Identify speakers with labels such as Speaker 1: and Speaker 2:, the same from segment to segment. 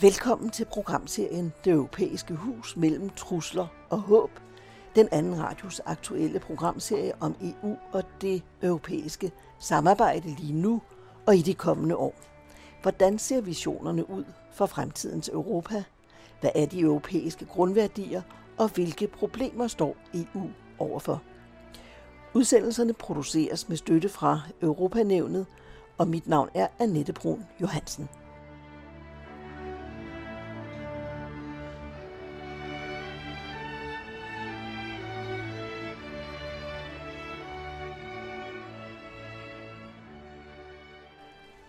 Speaker 1: Velkommen til programserien Det Europæiske Hus mellem trusler og håb. Den anden radios aktuelle programserie om EU og det europæiske samarbejde lige nu og i de kommende år. Hvordan ser visionerne ud for fremtidens Europa? Hvad er de europæiske grundværdier, og hvilke problemer står EU overfor? Udsendelserne produceres med støtte fra Europanævnet, og mit navn er Annette Brun Johansen.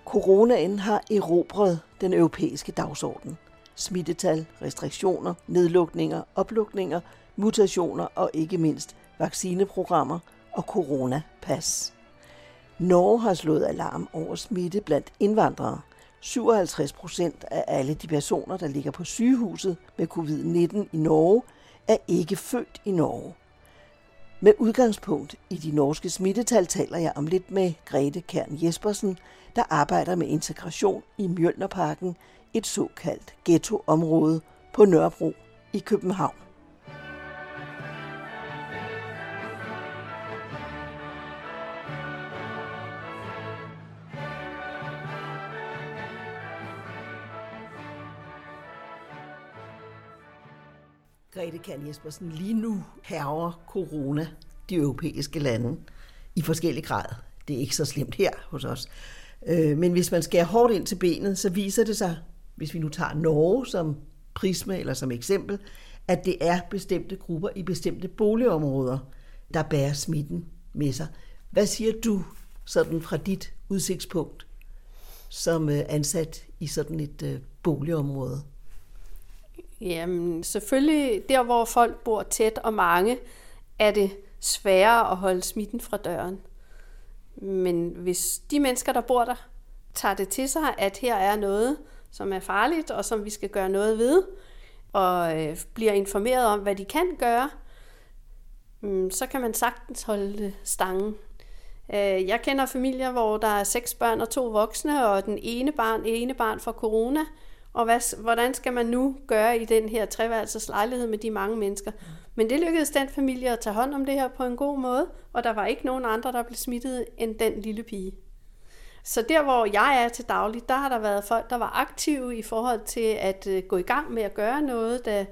Speaker 1: Coronaen har erobret den europæiske dagsorden. Smittetal, restriktioner, nedlukninger, oplukninger, mutationer og ikke mindst vaccineprogrammer og coronapas. Norge har slået alarm over smitte blandt indvandrere. 57 procent af alle de personer, der ligger på sygehuset med covid-19 i Norge, er ikke født i Norge. Med udgangspunkt i de norske smittetal taler jeg om lidt med Grete Kern Jespersen, der arbejder med integration i Mjølnerparken, et såkaldt ghettoområde på Nørrebro i København. Grete Kjær Jespersen, lige nu herrer corona de europæiske lande i forskellige grad. Det er ikke så slemt her hos os. Øh, men hvis man skærer hårdt ind til benet, så viser det sig, hvis vi nu tager Norge som prisme eller som eksempel, at det er bestemte grupper i bestemte boligområder, der bærer smitten med sig. Hvad siger du sådan fra dit udsigtspunkt som øh, ansat i sådan et øh, boligområde?
Speaker 2: Jamen, selvfølgelig der, hvor folk bor tæt og mange, er det sværere at holde smitten fra døren. Men hvis de mennesker, der bor der, tager det til sig, at her er noget, som er farligt, og som vi skal gøre noget ved, og øh, bliver informeret om, hvad de kan gøre, mm, så kan man sagtens holde stangen. Øh, jeg kender familier, hvor der er seks børn og to voksne, og den ene barn, ene barn får corona, og hvad, hvordan skal man nu gøre i den her treværelses lejlighed med de mange mennesker? Men det lykkedes den familie at tage hånd om det her på en god måde, og der var ikke nogen andre, der blev smittet end den lille pige. Så der, hvor jeg er til daglig, der har der været folk, der var aktive i forhold til at øh, gå i gang med at gøre noget. Da,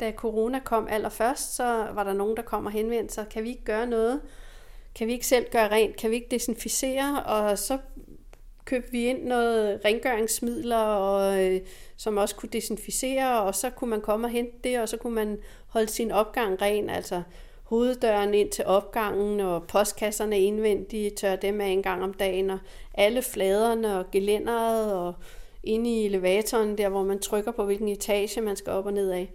Speaker 2: da corona kom allerførst, så var der nogen, der kom og henvendte sig, kan vi ikke gøre noget? Kan vi ikke selv gøre rent? Kan vi ikke desinficere? Og så købte vi ind noget rengøringsmidler, og, øh, som også kunne desinficere, og så kunne man komme og hente det, og så kunne man holde sin opgang ren, altså hoveddøren ind til opgangen, og postkasserne indvendige, tør dem af en gang om dagen, og alle fladerne og gelænderet, og inde i elevatoren, der hvor man trykker på, hvilken etage man skal op og ned af.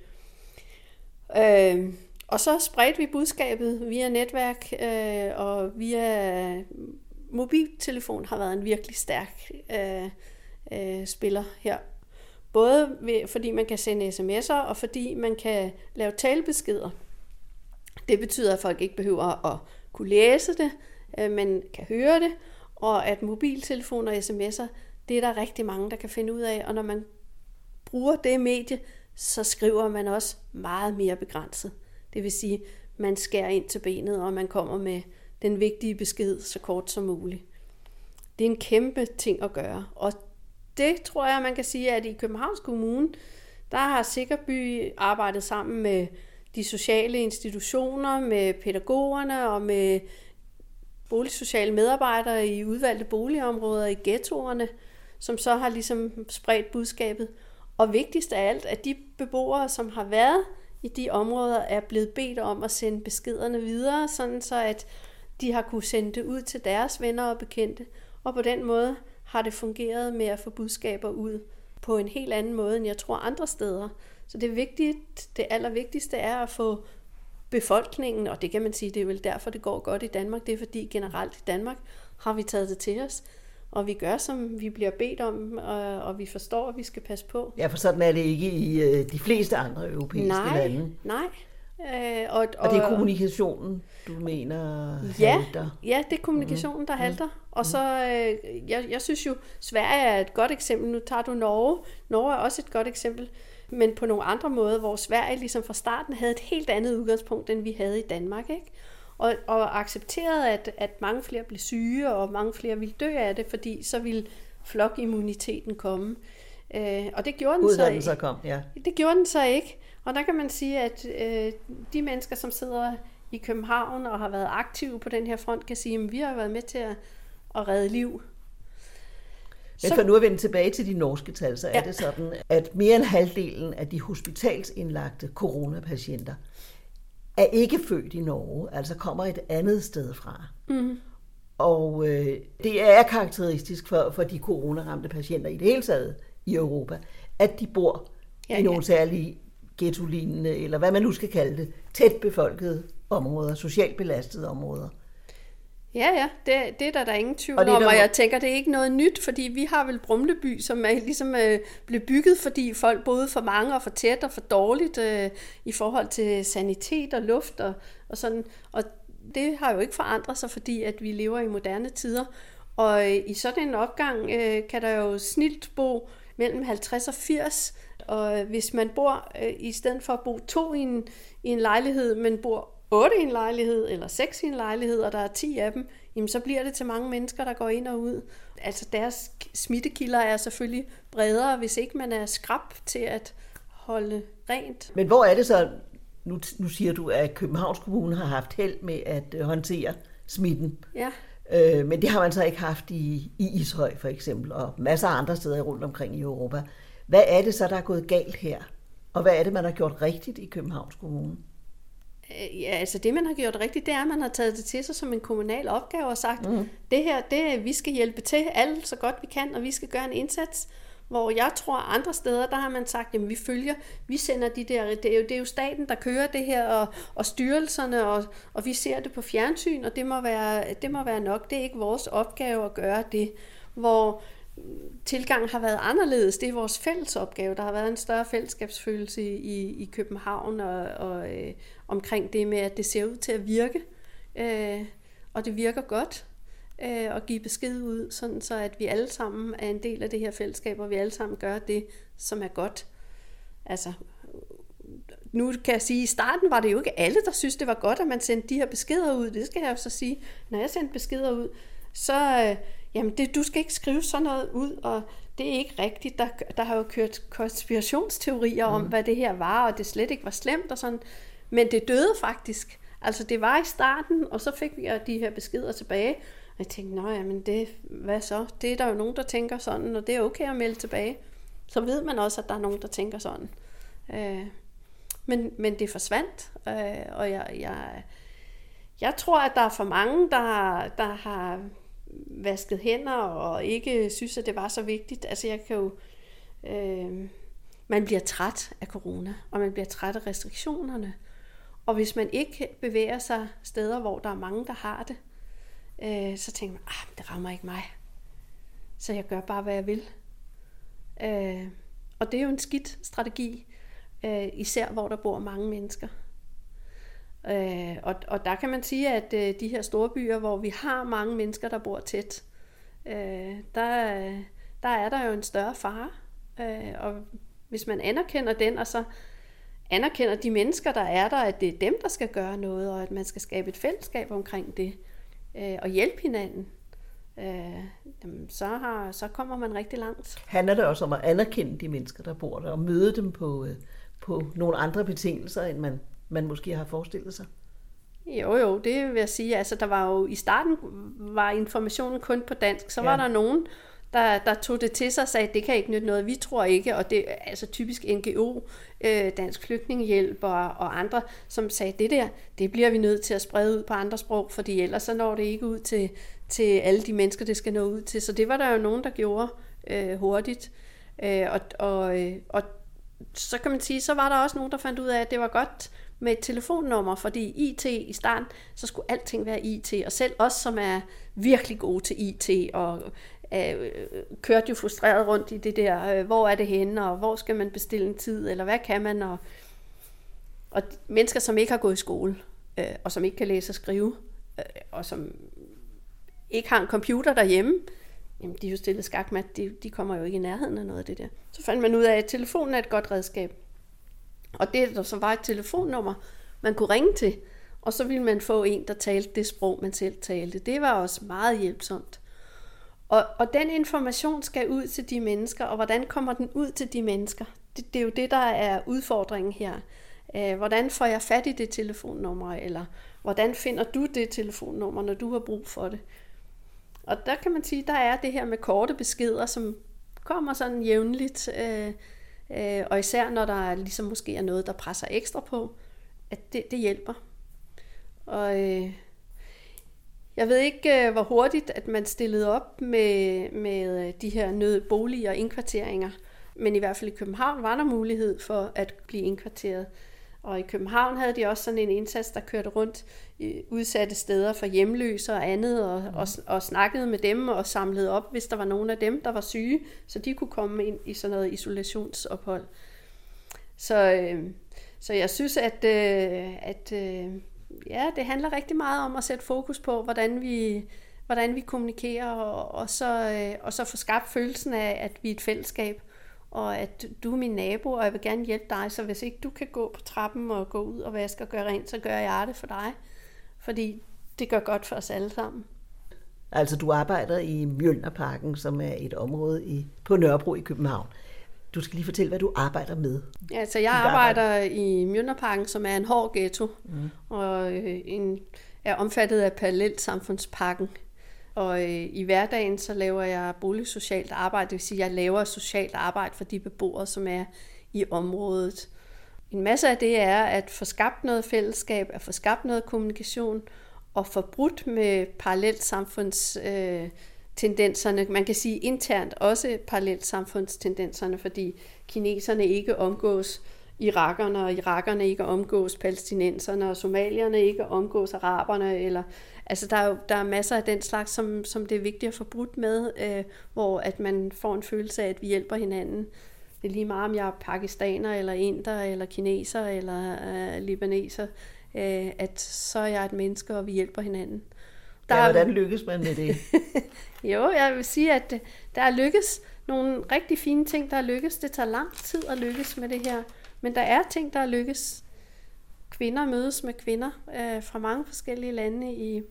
Speaker 2: Øh, og så spredte vi budskabet via netværk øh, og via mobiltelefon har været en virkelig stærk øh, øh, spiller her. Både ved, fordi man kan sende sms'er, og fordi man kan lave talebeskeder. Det betyder, at folk ikke behøver at kunne læse det, øh, men kan høre det, og at mobiltelefoner og sms'er, det er der rigtig mange, der kan finde ud af, og når man bruger det medie, så skriver man også meget mere begrænset. Det vil sige, man skærer ind til benet, og man kommer med den vigtige besked så kort som muligt. Det er en kæmpe ting at gøre, og det tror jeg, man kan sige, at i Københavns Kommune, der har Sikkerby arbejdet sammen med de sociale institutioner, med pædagogerne og med boligsociale medarbejdere i udvalgte boligområder i ghettoerne, som så har ligesom spredt budskabet. Og vigtigst af alt, at de beboere, som har været i de områder, er blevet bedt om at sende beskederne videre, sådan så at de har kunne sende det ud til deres venner og bekendte, og på den måde har det fungeret med at få budskaber ud på en helt anden måde, end jeg tror andre steder. Så det vigtigt, det allervigtigste er at få befolkningen, og det kan man sige, det er vel derfor, det går godt i Danmark, det er fordi generelt i Danmark har vi taget det til os, og vi gør, som vi bliver bedt om, og, og vi forstår, at vi skal passe på.
Speaker 1: Ja, for sådan er det ikke i øh, de fleste andre europæiske
Speaker 2: nej,
Speaker 1: lande.
Speaker 2: Nej,
Speaker 1: Øh, og, og, og det er kommunikationen, du mener
Speaker 2: ja, halter? Ja, det er kommunikationen, der mm. halter. Og så, øh, jeg, jeg synes jo, Sverige er et godt eksempel. Nu tager du Norge. Norge er også et godt eksempel. Men på nogle andre måder, hvor Sverige ligesom fra starten havde et helt andet udgangspunkt, end vi havde i Danmark. Ikke? Og, og accepterede, at, at mange flere blev syge, og mange flere ville dø af det, fordi så ville flokimmuniteten komme. Øh, og det gjorde den så,
Speaker 1: så kom, ja.
Speaker 2: Det gjorde den så ikke. Og der kan man sige, at øh, de mennesker, som sidder i København og har været aktive på den her front, kan sige, at vi har været med til at, at redde liv.
Speaker 1: Men for nu at vende tilbage til de norske tal, så er ja. det sådan, at mere end halvdelen af de hospitalsindlagte coronapatienter er ikke født i Norge, altså kommer et andet sted fra. Mm. Og øh, det er karakteristisk for, for de coronaramte patienter i det hele taget i Europa, at de bor ja, i nogle ja. særlige ghetto-lignende, eller hvad man nu skal kalde det, tæt befolkede områder, socialt belastede områder.
Speaker 2: Ja, ja, det, det er der, der er ingen tvivl og det, om, og jeg tænker, det er ikke noget nyt, fordi vi har vel Brumleby, som er ligesom øh, blev bygget, fordi folk boede for mange og for tæt og for dårligt øh, i forhold til sanitet og luft og, og sådan, og det har jo ikke forandret sig, fordi at vi lever i moderne tider, og øh, i sådan en opgang øh, kan der jo snilt bo mellem 50 og 80 og hvis man bor, øh, i stedet for at bo to i en, i en lejlighed, men bor otte i en lejlighed, eller seks i en lejlighed, og der er ti af dem, jamen så bliver det til mange mennesker, der går ind og ud. Altså deres smittekilder er selvfølgelig bredere, hvis ikke man er skrab til at holde rent.
Speaker 1: Men hvor er det så, nu, nu siger du, at Københavns Kommune har haft held med at øh, håndtere smitten.
Speaker 2: Ja.
Speaker 1: Øh, men det har man så ikke haft i, i Ishøj for eksempel, og masser af andre steder rundt omkring i Europa. Hvad er det så, der er gået galt her? Og hvad er det, man har gjort rigtigt i Københavns Kommune?
Speaker 2: Øh, ja, altså det, man har gjort rigtigt, det er, at man har taget det til sig som en kommunal opgave og sagt, mm. det her, det vi skal hjælpe til alle så godt vi kan, og vi skal gøre en indsats. Hvor jeg tror, andre steder, der har man sagt, jamen vi følger, vi sender de der, det er jo, det er jo staten, der kører det her, og, og styrelserne, og, og vi ser det på fjernsyn, og det må, være, det må være nok. Det er ikke vores opgave at gøre det. Hvor tilgang har været anderledes. Det er vores fælles opgave. Der har været en større fællesskabsfølelse i, i København og, og øh, omkring det med, at det ser ud til at virke. Øh, og det virker godt øh, at give besked ud, sådan så at vi alle sammen er en del af det her fællesskab, og vi alle sammen gør det, som er godt. Altså, nu kan jeg sige, at i starten var det jo ikke alle, der synes, det var godt, at man sendte de her beskeder ud. Det skal jeg jo så sige. Når jeg sendte beskeder ud, så, øh, jamen det, du skal ikke skrive sådan noget ud, og det er ikke rigtigt. Der, der har jo kørt konspirationsteorier mm. om, hvad det her var, og det slet ikke var slemt og sådan. Men det døde faktisk. Altså det var i starten, og så fik vi de her beskeder tilbage. Og jeg tænkte, nej, men det, hvad så? Det er der jo nogen, der tænker sådan, og det er okay at melde tilbage. Så ved man også, at der er nogen, der tænker sådan. Øh, men, men det forsvandt, øh, og jeg, jeg, jeg tror, at der er for mange, der, der har vasket hænder og ikke synes, at det var så vigtigt. Altså jeg kan jo... Øh, man bliver træt af corona, og man bliver træt af restriktionerne. Og hvis man ikke bevæger sig steder, hvor der er mange, der har det, øh, så tænker man, ah, det rammer ikke mig. Så jeg gør bare, hvad jeg vil. Øh, og det er jo en skidt strategi, øh, især hvor der bor mange mennesker. Øh, og, og der kan man sige, at øh, de her store byer, hvor vi har mange mennesker, der bor tæt, øh, der, der er der jo en større fare. Øh, og hvis man anerkender den, og så anerkender de mennesker, der er der, at det er dem, der skal gøre noget, og at man skal skabe et fællesskab omkring det, øh, og hjælpe hinanden, øh, så, har, så kommer man rigtig langt.
Speaker 1: Handler det også om at anerkende de mennesker, der bor der, og møde dem på, øh, på nogle andre betingelser, end man man måske har forestillet sig?
Speaker 2: Jo, jo, det vil jeg sige. Altså, der var jo i starten var informationen kun på dansk. Så ja. var der nogen, der, der tog det til sig og sagde, at det kan ikke nytte noget, vi tror ikke. Og det er altså typisk NGO, øh, Dansk Flygtningehjælp og, og andre, som sagde, det der, det bliver vi nødt til at sprede ud på andre sprog, fordi ellers så når det ikke ud til, til alle de mennesker, det skal nå ud til. Så det var der jo nogen, der gjorde øh, hurtigt. Øh, og, og, øh, og så kan man sige, så var der også nogen, der fandt ud af, at det var godt med et telefonnummer, fordi IT i starten, så skulle alting være IT, og selv os, som er virkelig gode til IT, og øh, kørte jo frustreret rundt i det der, øh, hvor er det henne, og hvor skal man bestille en tid, eller hvad kan man, og, Og mennesker, som ikke har gået i skole, øh, og som ikke kan læse og skrive, øh, og som ikke har en computer derhjemme, jamen de er jo stillet skakmat, de, de kommer jo ikke i nærheden af noget af det der. Så fandt man ud af, at telefonen er et godt redskab. Og det, der så var et telefonnummer, man kunne ringe til, og så ville man få en, der talte det sprog, man selv talte. Det var også meget hjælpsomt. Og, og den information skal ud til de mennesker, og hvordan kommer den ud til de mennesker? Det, det er jo det, der er udfordringen her. Øh, hvordan får jeg fat i det telefonnummer, eller hvordan finder du det telefonnummer, når du har brug for det? Og der kan man sige, der er det her med korte beskeder, som kommer sådan jævnligt, øh, øh, og især når der ligesom måske er noget, der presser ekstra på, at det, det hjælper. Og øh, jeg ved ikke, øh, hvor hurtigt at man stillede op med, med øh, de her nødboliger og indkvarteringer, men i hvert fald i København var der mulighed for at blive indkvarteret. Og i København havde de også sådan en indsats, der kørte rundt i udsatte steder for hjemløse og andet, og, mm. og, og snakkede med dem og samlede op, hvis der var nogen af dem, der var syge, så de kunne komme ind i sådan noget isolationsophold. Så, øh, så jeg synes, at, øh, at øh, ja, det handler rigtig meget om at sætte fokus på, hvordan vi, hvordan vi kommunikerer, og, og, så, øh, og så få skabt følelsen af, at vi er et fællesskab, og at du er min nabo, og jeg vil gerne hjælpe dig, så hvis ikke du kan gå på trappen og gå ud og vaske og gøre rent, så gør jeg det for dig. Fordi det gør godt for os alle sammen.
Speaker 1: Altså du arbejder i Mjølnerparken, som er et område i, på Nørrebro i København. Du skal lige fortælle, hvad du arbejder med.
Speaker 2: Ja, så jeg arbejder arbejde. i Mjølnerparken, som er en hård ghetto, mm. og øh, en, er omfattet af parallelsamfundspakken. Og øh, i hverdagen så laver jeg boligsocialt arbejde, det vil sige, at jeg laver socialt arbejde for de beboere, som er i området. En masse af det er at få skabt noget fællesskab, at få skabt noget kommunikation, og få brudt med parallelt øh, tendenserne. Man kan sige internt også parallelt samfundstendenserne, fordi kineserne ikke omgås irakerne, og irakerne ikke omgås palæstinenserne, og somalierne ikke omgås araberne, eller Altså, der er jo der er masser af den slags, som, som det er vigtigt at få brudt med, øh, hvor at man får en følelse af, at vi hjælper hinanden. Det er lige meget, om jeg er pakistaner, eller inder, eller kineser, eller øh, libaneser, øh, at så er jeg et menneske, og vi hjælper hinanden.
Speaker 1: Der ja, hvordan lykkes man med det?
Speaker 2: jo, jeg vil sige, at der er lykkes nogle rigtig fine ting, der er lykkes. Det tager lang tid at lykkes med det her, men der er ting, der er lykkes. Kvinder mødes med kvinder øh, fra mange forskellige lande i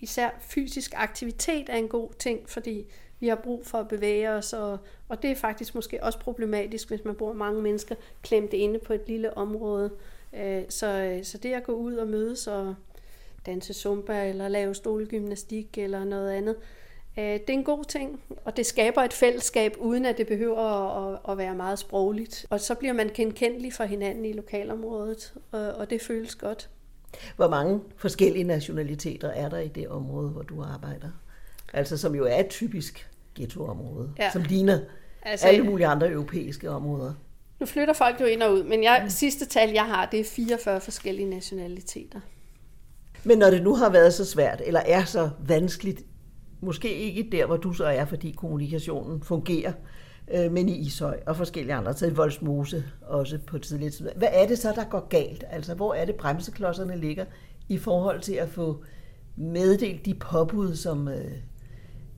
Speaker 2: især fysisk aktivitet er en god ting, fordi vi har brug for at bevæge os, og, og det er faktisk måske også problematisk, hvis man bor mange mennesker klemt inde på et lille område. Øh, så, så det at gå ud og mødes og danse zumba, eller lave stolgymnastik, eller noget andet, øh, det er en god ting, og det skaber et fællesskab, uden at det behøver at, at være meget sprogligt. Og så bliver man genkendelig for hinanden i lokalområdet, og, det føles godt.
Speaker 1: Hvor mange forskellige nationaliteter er der i det område, hvor du arbejder? Altså som jo er et typisk ghettoområde, ja. som ligner altså, alle mulige andre europæiske områder.
Speaker 2: Nu flytter folk jo ind og ud, men jeg, mm. sidste tal, jeg har, det er 44 forskellige nationaliteter.
Speaker 1: Men når det nu har været så svært, eller er så vanskeligt, måske ikke der, hvor du så er, fordi kommunikationen fungerer, øh, men i Ishøj og forskellige andre, steder, i Voldsmose også på tidligere tid. Hvad er det så, der går galt? Altså, hvor er det bremseklodserne ligger i forhold til at få meddelt de påbud, som øh,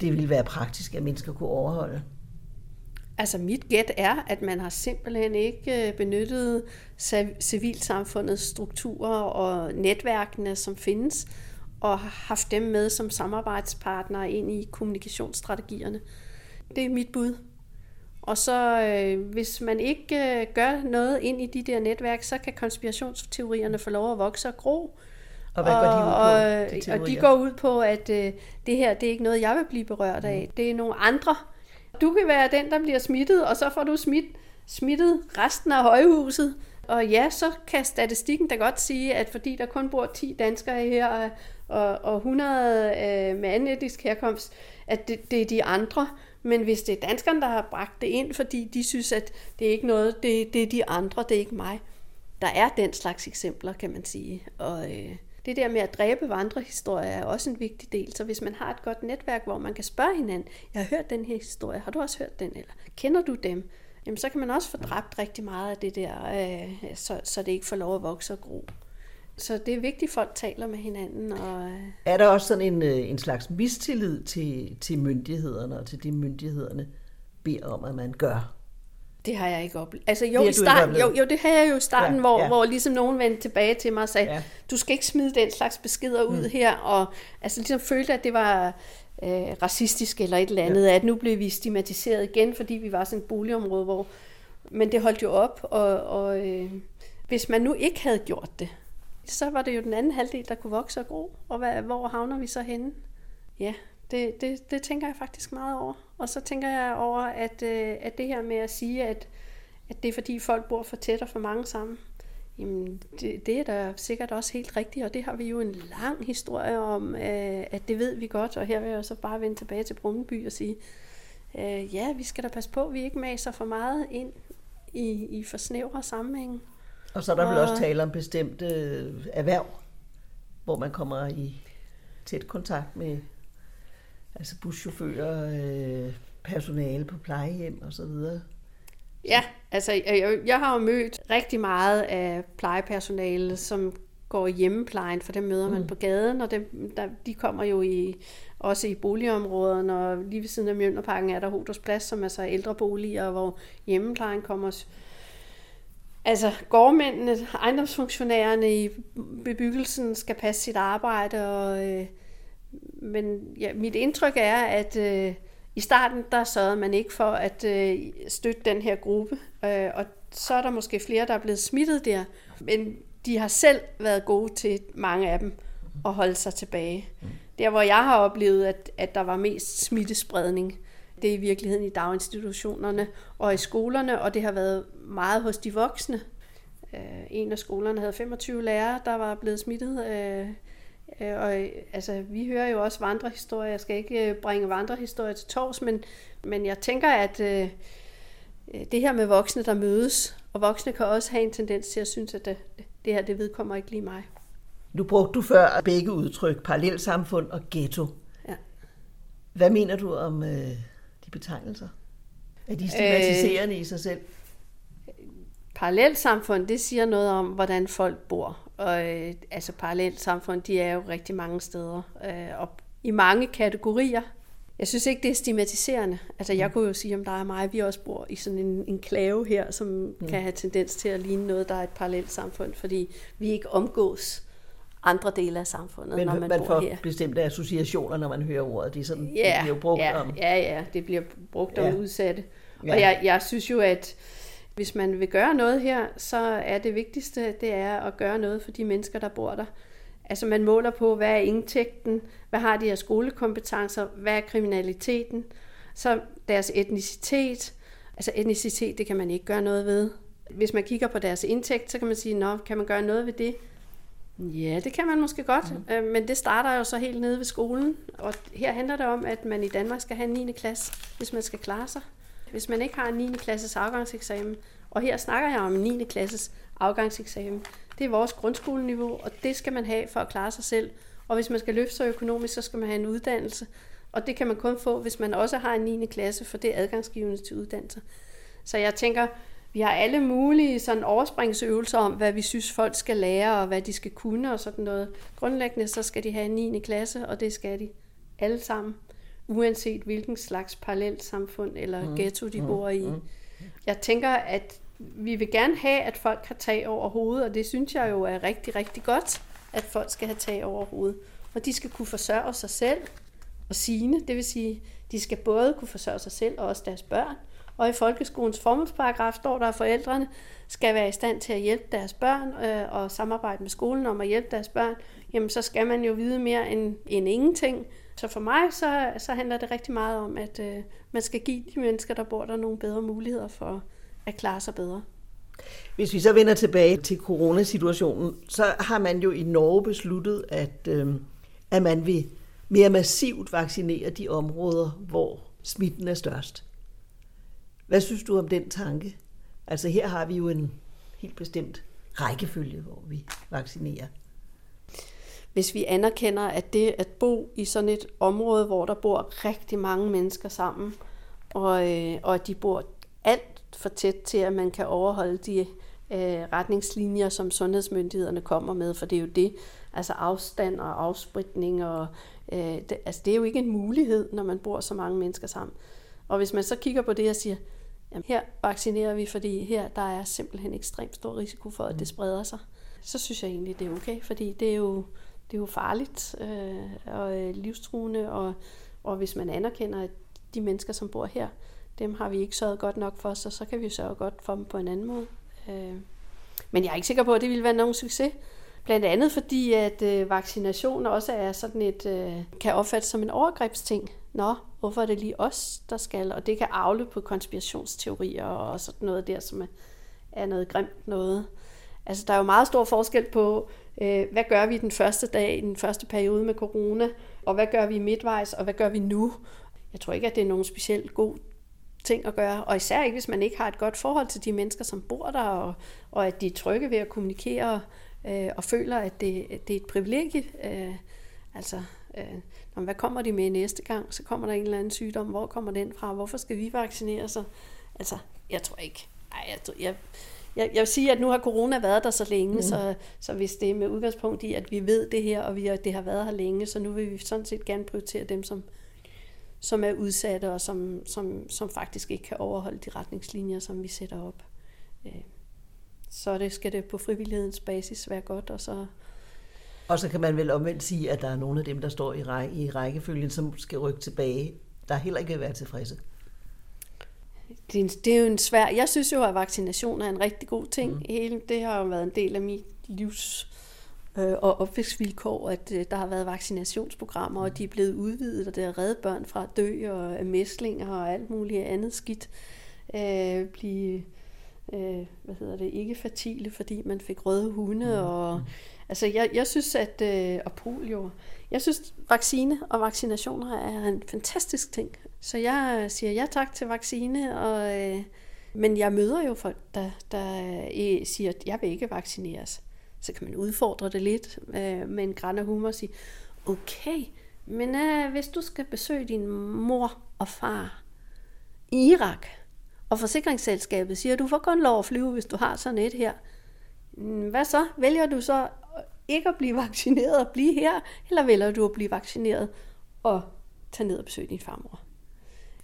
Speaker 1: det ville være praktisk, at mennesker kunne overholde?
Speaker 2: Altså mit gæt er, at man har simpelthen ikke øh, benyttet civilsamfundets strukturer og netværkene, som findes, og haft dem med som samarbejdspartnere ind i kommunikationsstrategierne. Det er mit bud. Og så øh, hvis man ikke øh, gør noget ind i de der netværk, så kan konspirationsteorierne få lov at vokse og gro.
Speaker 1: Og hvad går de ud
Speaker 2: på? Og, de og de går ud på, at øh, det her det er ikke noget, jeg vil blive berørt af. Mm. Det er nogle andre. Du kan være den, der bliver smittet, og så får du smidt, smittet resten af højhuset. Og ja, så kan statistikken da godt sige, at fordi der kun bor 10 danskere her, og, og 100 øh, med anden etisk herkomst, at det, det er de andre. Men hvis det er danskerne, der har bragt det ind, fordi de synes, at det er ikke noget, det, det er de andre, det er ikke mig. Der er den slags eksempler, kan man sige. Og øh, det der med at dræbe vandrehistorier er også en vigtig del. Så hvis man har et godt netværk, hvor man kan spørge hinanden, jeg har hørt den her historie, har du også hørt den, eller kender du dem? jamen så kan man også få dræbt rigtig meget af det der, øh, så, så det ikke får lov at vokse og gro. Så det er vigtigt, at folk taler med hinanden. Og... Øh,
Speaker 1: er der også sådan en, øh, en slags mistillid til, til myndighederne og til de myndighederne beder om, at man gør?
Speaker 2: Det har jeg ikke oplevet. Altså jo, i starten, jo, jo, det har jeg jo i starten, ja, hvor, ja. hvor ligesom nogen vendte tilbage til mig og sagde, ja. du skal ikke smide den slags beskeder ud mm. her, og altså ligesom følte, at det var øh, racistisk eller et eller andet, ja. at nu blev vi stigmatiseret igen, fordi vi var sådan et boligområde, hvor... Men det holdt jo op, og, og øh, hvis man nu ikke havde gjort det, så var det jo den anden halvdel, der kunne vokse og gro, og hvad, hvor havner vi så henne? Ja, det, det, det tænker jeg faktisk meget over. Og så tænker jeg over, at, øh, at det her med at sige, at, at det er fordi folk bor for tæt og for mange sammen, jamen det, det er da sikkert også helt rigtigt, og det har vi jo en lang historie om, øh, at det ved vi godt, og her vil jeg så bare vende tilbage til Brummeby og sige, øh, ja, vi skal da passe på, at vi ikke maser for meget ind i, i for snævre sammenhæng.
Speaker 1: Og så er der og, vel også tale om bestemte erhverv, hvor man kommer i tæt kontakt med altså buschauffører, øh, personale på plejehjem og så videre.
Speaker 2: Ja, altså jeg, jeg har jo mødt rigtig meget af plejepersonale, som går i hjemmeplejen, for dem møder man mm. på gaden, og dem, der, de kommer jo i, også i boligområderne, og lige ved siden af Mjølnerparken er der Hoders Plads, som er så ældreboliger, hvor hjemmeplejen kommer Altså gårdmændene, ejendomsfunktionærerne i bebyggelsen skal passe sit arbejde, og, øh, men ja, mit indtryk er, at øh, i starten der sørgede man ikke for at øh, støtte den her gruppe, øh, og så er der måske flere, der er blevet smittet der, men de har selv været gode til, mange af dem, at holde sig tilbage. Der, hvor jeg har oplevet, at, at der var mest smittespredning, det i virkeligheden i daginstitutionerne og i skolerne, og det har været meget hos de voksne. Øh, en af skolerne havde 25 lærere, der var blevet smittet. Øh, øh, og altså, vi hører jo også vandrehistorier. Jeg skal ikke bringe vandrehistorier til tors, men, men jeg tænker, at det her med voksne, der mødes, og voksne kan også have en tendens til at synes, at det, det her, det vedkommer ikke lige mig.
Speaker 1: Nu brugte du før begge udtryk, parallelsamfund og ghetto. Ja. Hvad mener du om øh, betegnelser? Er de stigmatiserende øh, i sig selv?
Speaker 2: Parallelsamfund, det siger noget om, hvordan folk bor. Og øh, altså parallelsamfund, de er jo rigtig mange steder. Øh, og i mange kategorier. Jeg synes ikke, det er stigmatiserende. Altså, jeg mm. kunne jo sige om dig og mig, vi også bor i sådan en, en klave her, som mm. kan have tendens til at ligne noget, der er et parallelt samfund, fordi vi ikke omgås andre dele af samfundet,
Speaker 1: Men
Speaker 2: når man,
Speaker 1: man
Speaker 2: bor
Speaker 1: får
Speaker 2: her.
Speaker 1: bestemte associationer, når man hører ordet. Det, er sådan,
Speaker 2: ja,
Speaker 1: det bliver brugt
Speaker 2: ja,
Speaker 1: om...
Speaker 2: Ja, ja, det bliver brugt om ja. udsatte. Ja. Og jeg, jeg synes jo, at hvis man vil gøre noget her, så er det vigtigste, det er at gøre noget for de mennesker, der bor der. Altså man måler på, hvad er indtægten, hvad har de af skolekompetencer, hvad er kriminaliteten, så deres etnicitet. Altså etnicitet, det kan man ikke gøre noget ved. Hvis man kigger på deres indtægt, så kan man sige, nå, kan man gøre noget ved det? Ja, det kan man måske godt, mm. men det starter jo så helt nede ved skolen. Og her handler det om, at man i Danmark skal have en 9. klasse, hvis man skal klare sig. Hvis man ikke har en 9. klasses afgangseksamen, og her snakker jeg om en 9. klasses afgangseksamen, det er vores grundskoleniveau, og det skal man have for at klare sig selv. Og hvis man skal løfte sig økonomisk, så skal man have en uddannelse. Og det kan man kun få, hvis man også har en 9. klasse, for det er adgangsgivende til uddannelse. Så jeg tænker, vi har alle mulige sådan overspringsøvelser om, hvad vi synes, folk skal lære, og hvad de skal kunne og sådan noget. Grundlæggende så skal de have en 9. klasse, og det skal de alle sammen, uanset hvilken slags parallelt samfund eller mm. ghetto de mm. bor i. Mm. Jeg tænker, at vi vil gerne have, at folk har tag over hovedet, og det synes jeg jo er rigtig, rigtig godt, at folk skal have tag over hovedet. Og de skal kunne forsørge sig selv og sine, det vil sige, de skal både kunne forsørge sig selv og også deres børn, og i folkeskolens formålsparagraf står der, at forældrene skal være i stand til at hjælpe deres børn øh, og samarbejde med skolen om at hjælpe deres børn. Jamen, så skal man jo vide mere end, end ingenting. Så for mig, så, så handler det rigtig meget om, at øh, man skal give de mennesker, der bor der, nogle bedre muligheder for at klare sig bedre.
Speaker 1: Hvis vi så vender tilbage til coronasituationen, så har man jo i Norge besluttet, at, øh, at man vil mere massivt vaccinere de områder, hvor smitten er størst. Hvad synes du om den tanke? Altså her har vi jo en helt bestemt rækkefølge, hvor vi vaccinerer.
Speaker 2: Hvis vi anerkender, at det at bo i sådan et område, hvor der bor rigtig mange mennesker sammen, og, øh, og at de bor alt for tæt til, at man kan overholde de øh, retningslinjer, som sundhedsmyndighederne kommer med, for det er jo det, altså afstand og afspritning, og, øh, det, altså det er jo ikke en mulighed, når man bor så mange mennesker sammen. Og hvis man så kigger på det og siger, jamen her vaccinerer vi, fordi her der er simpelthen ekstremt stor risiko for, at det spreder sig, så synes jeg egentlig, det er okay, fordi det er jo, det er jo farligt øh, og øh, livstruende, og, og hvis man anerkender, at de mennesker, som bor her, dem har vi ikke sørget godt nok for, så så kan vi sørge godt for dem på en anden måde. Øh, men jeg er ikke sikker på, at det ville være nogen succes. Blandt andet fordi, at øh, vaccination også er sådan et, øh, kan opfattes som en overgrebsting. Nå, hvorfor er det lige os, der skal? Og det kan afle på konspirationsteorier og sådan noget der, som er, noget grimt noget. Altså, der er jo meget stor forskel på, øh, hvad gør vi den første dag, i den første periode med corona, og hvad gør vi midtvejs, og hvad gør vi nu? Jeg tror ikke, at det er nogen specielt god ting at gøre, og især ikke, hvis man ikke har et godt forhold til de mennesker, som bor der, og, og at de er trygge ved at kommunikere, øh, og føler, at det, at det er et privilegie. Øh, altså, øh, hvad kommer de med næste gang? Så kommer der en eller anden sygdom. Hvor kommer den fra? Hvorfor skal vi vaccinere sig? Altså, jeg tror ikke. Ej, jeg, jeg, jeg, jeg vil sige, at nu har corona været der så længe, mm. så, så hvis det er med udgangspunkt i, at vi ved det her, og vi, det har været her længe, så nu vil vi sådan set gerne prioritere dem, som, som er udsatte, og som, som, som faktisk ikke kan overholde de retningslinjer, som vi sætter op. Øh, så det skal det på frivillighedens basis være godt, og så...
Speaker 1: Og så kan man vel omvendt sige, at der er nogle af dem, der står i, række, i rækkefølgen, som skal rykke tilbage, der heller ikke vil være tilfredse.
Speaker 2: Det er, en, det er jo en svær... Jeg synes jo, at vaccination er en rigtig god ting. Mm. Hele, det har jo været en del af mit livs øh, og opvækstvilkår, at øh, der har været vaccinationsprogrammer, og de er blevet udvidet, og det har reddet børn fra at dø og mæslinger og alt muligt andet skidt. Øh, blive øh, hvad hedder det, ikke fertile, fordi man fik røde hunde. Mm. Og, altså jeg, jeg synes, at, øh, og polio, jeg synes, vaccine og vaccinationer er en fantastisk ting. Så jeg øh, siger ja tak til vaccine, og, øh, men jeg møder jo folk, der, der øh, siger, at jeg vil ikke vaccineres. Så kan man udfordre det lidt øh, med en græn af humor og sige, okay, men øh, hvis du skal besøge din mor og far i Irak, og forsikringsselskabet siger, du får kun lov at flyve, hvis du har sådan et her. Hvad så? Vælger du så ikke at blive vaccineret og blive her, eller vælger du at blive vaccineret og tage ned og besøge din farmor?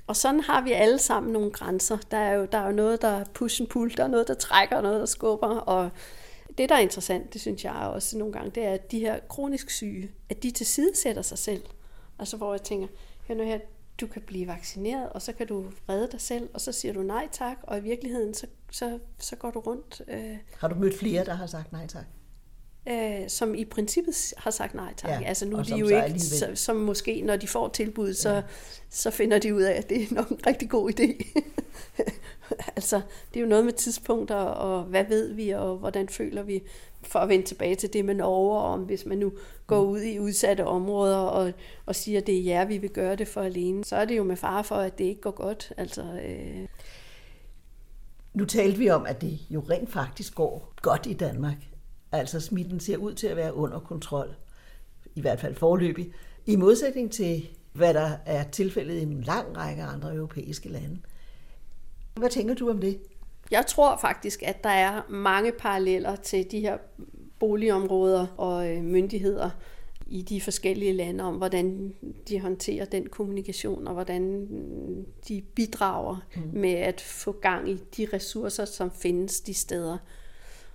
Speaker 2: Og sådan har vi alle sammen nogle grænser. Der er jo, der er jo noget, der push and pull, der er noget, der trækker, noget, der skubber. Og det, der er interessant, det synes jeg også nogle gange, det er, at de her kronisk syge, at de tilsidesætter sig selv. Altså hvor jeg tænker, hør nu her, du kan blive vaccineret, og så kan du redde dig selv, og så siger du nej tak, og i virkeligheden, så, så, så går du rundt. Øh,
Speaker 1: har du mødt flere, der har sagt nej tak?
Speaker 2: Øh, som i princippet har sagt nej tak. Ja, altså nu er de jo ikke, så, som måske når de får tilbud, så, ja. så finder de ud af, at det er nok en rigtig god idé. altså, det er jo noget med tidspunkter, og hvad ved vi, og hvordan føler vi, for at vende tilbage til det med Norge, om hvis man nu går ud i udsatte områder og, og siger, at det er jer, vi vil gøre det for alene, så er det jo med fare for, at det ikke går godt. Altså, øh...
Speaker 1: Nu talte vi om, at det jo rent faktisk går godt i Danmark. Altså smitten ser ud til at være under kontrol, i hvert fald forløbig, i modsætning til, hvad der er tilfældet i en lang række andre europæiske lande. Hvad tænker du om det?
Speaker 2: Jeg tror faktisk, at der er mange paralleller til de her boligområder og øh, myndigheder i de forskellige lande om, hvordan de håndterer den kommunikation, og hvordan de bidrager mm. med at få gang i de ressourcer, som findes de steder.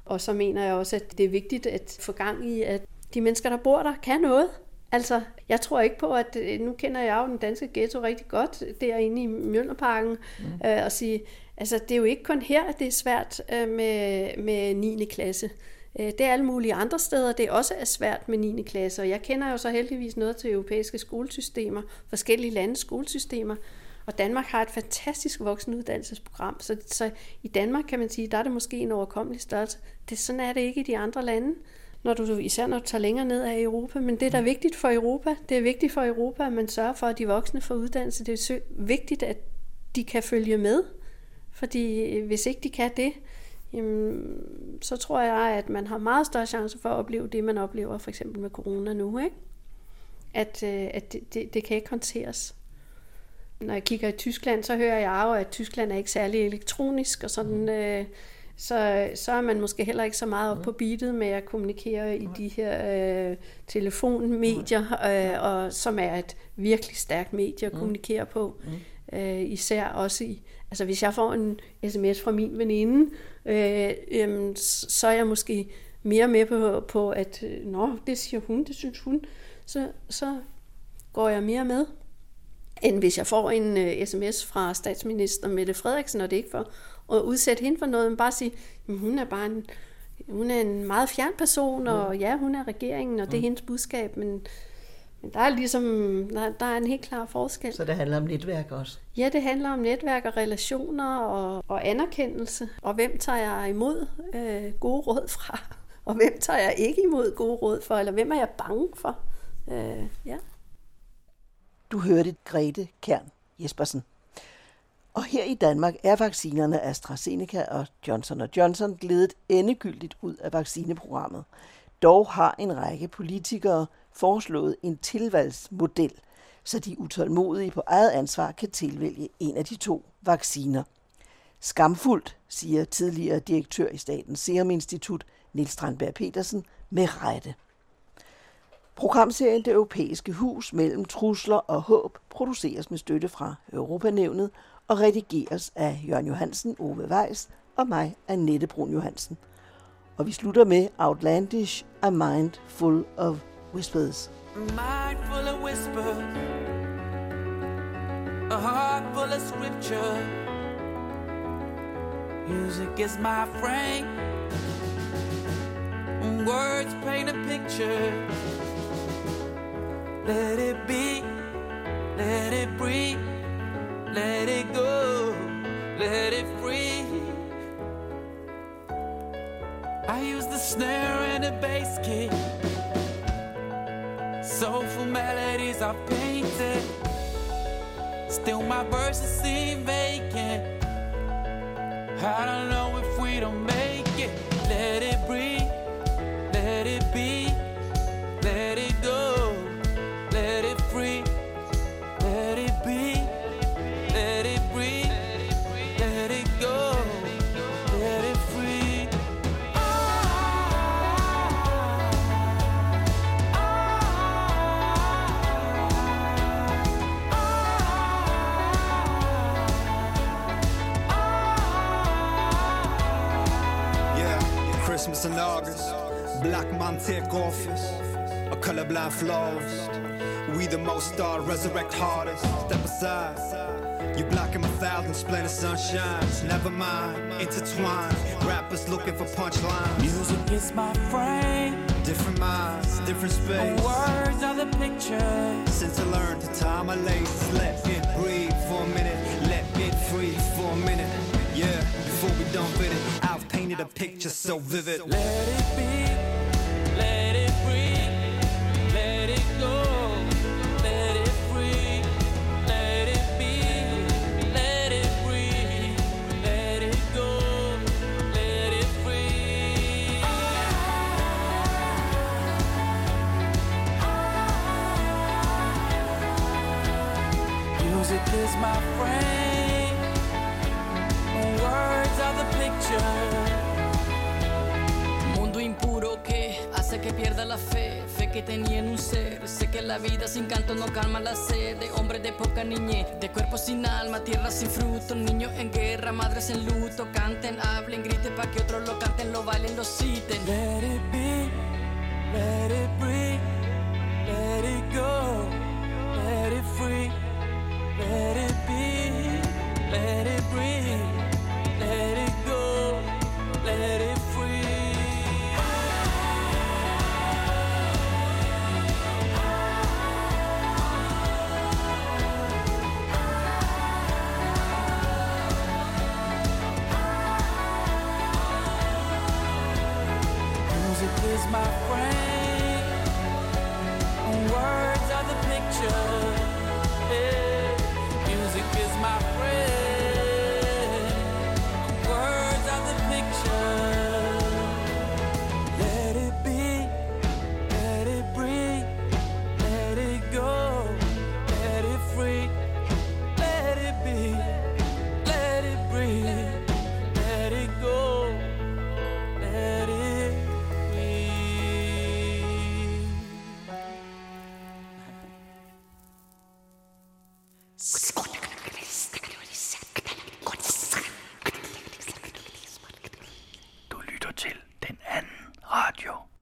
Speaker 2: Og så mener jeg også, at det er vigtigt at få gang i, at de mennesker, der bor der, kan noget. Altså, jeg tror ikke på, at øh, nu kender jeg jo den danske ghetto rigtig godt derinde i Mjølnerparken, mm. øh, og sige, altså det er jo ikke kun her, at det er svært øh, med, med 9. klasse. Øh, det er alle mulige andre steder, det også er svært med 9. klasse, og jeg kender jo så heldigvis noget til europæiske skolesystemer, forskellige landes skolesystemer, og Danmark har et fantastisk voksenuddannelsesprogram, så, så i Danmark kan man sige, der er det måske en overkommelig størrelse. Det, sådan er det ikke i de andre lande, når du, især når du tager længere ned af Europa. Men det, der er vigtigt for Europa, det er vigtigt for Europa, at man sørger for, at de voksne får uddannelse. Det er vigtigt, at de kan følge med. Fordi hvis ikke de kan det, jamen, så tror jeg, at man har meget større chance for at opleve det, man oplever for eksempel med corona nu. Ikke? At, øh, at det, det, det kan ikke håndteres. Når jeg kigger i Tyskland, så hører jeg jo, at Tyskland er ikke særlig elektronisk, og sådan, øh, så, så er man måske heller ikke så meget op på beatet med at kommunikere i de her øh, telefonmedier, øh, og som er et virkelig stærkt medie at kommunikere på. Øh, især også i, altså hvis jeg får en sms fra min veninde, øh, øh, så er jeg måske mere med på, på at, øh, nå, det siger hun, det synes hun, så, så går jeg mere med, end hvis jeg får en uh, sms fra statsminister Mette Frederiksen, og det er ikke for at udsætte hende for noget, men bare sige, at hun er bare en, hun er en meget fjern person, og ja, hun er regeringen, og det er hendes budskab, men, men der er ligesom, der, der er en helt klar forskel.
Speaker 1: Så det handler om netværk også?
Speaker 2: Ja, det handler om netværk og relationer og, og anerkendelse, og hvem tager jeg imod øh, gode råd fra, og hvem tager jeg ikke imod gode råd for, eller hvem er jeg bange for. Øh, ja.
Speaker 1: Du hørte Grete Kern Jespersen. Og her i Danmark er vaccinerne AstraZeneca og Johnson Johnson glædet endegyldigt ud af vaccineprogrammet. Dog har en række politikere foreslået en tilvalgsmodel, så de utålmodige på eget ansvar kan tilvælge en af de to vacciner. Skamfuldt, siger tidligere direktør i Statens Serum Institut, Nils Strandberg Petersen, med rette. Programserien Det Europæiske Hus mellem trusler og håb produceres med støtte fra Europanævnet og redigeres af Jørgen Johansen, Ove Weiss og mig, Annette Brun Johansen. Og vi slutter med Outlandish, A Mind Full of Whispers.
Speaker 3: Mind full of whispers, a heart full of scripture. Music is my friend. Words paint a picture. Let it be, let it breathe, let it go, let it free. I use the snare and the bass kick. Soulful melodies are painted. Still, my verses seem vacant. I don't know if we don't make it. Let it breathe, let it be, let it go, let it free, let it be, let it breathe, let it go, let it free.
Speaker 4: Yeah, Christmas in August. Black man take office. A colorblind florist. We the most star, resurrect hardest. Step aside. You blocking my thousand splendid sunshines. Never mind, intertwined. Rappers looking for punchlines.
Speaker 3: Music is my friend.
Speaker 4: Different minds, different space.
Speaker 3: Words are the pictures.
Speaker 4: Since I learned to tie my laces, let it breathe for a minute. Let it free for a minute. Yeah, before we dump it, I've painted a picture so vivid.
Speaker 3: Let it be, let it breathe,
Speaker 5: canto no calma la sed de hombre de poca niñez, de cuerpo sin alma, tierra sin fruto, niños en guerra, madres en luto. Canten, hablen, griten para que otros lo canten, lo bailen, lo citen.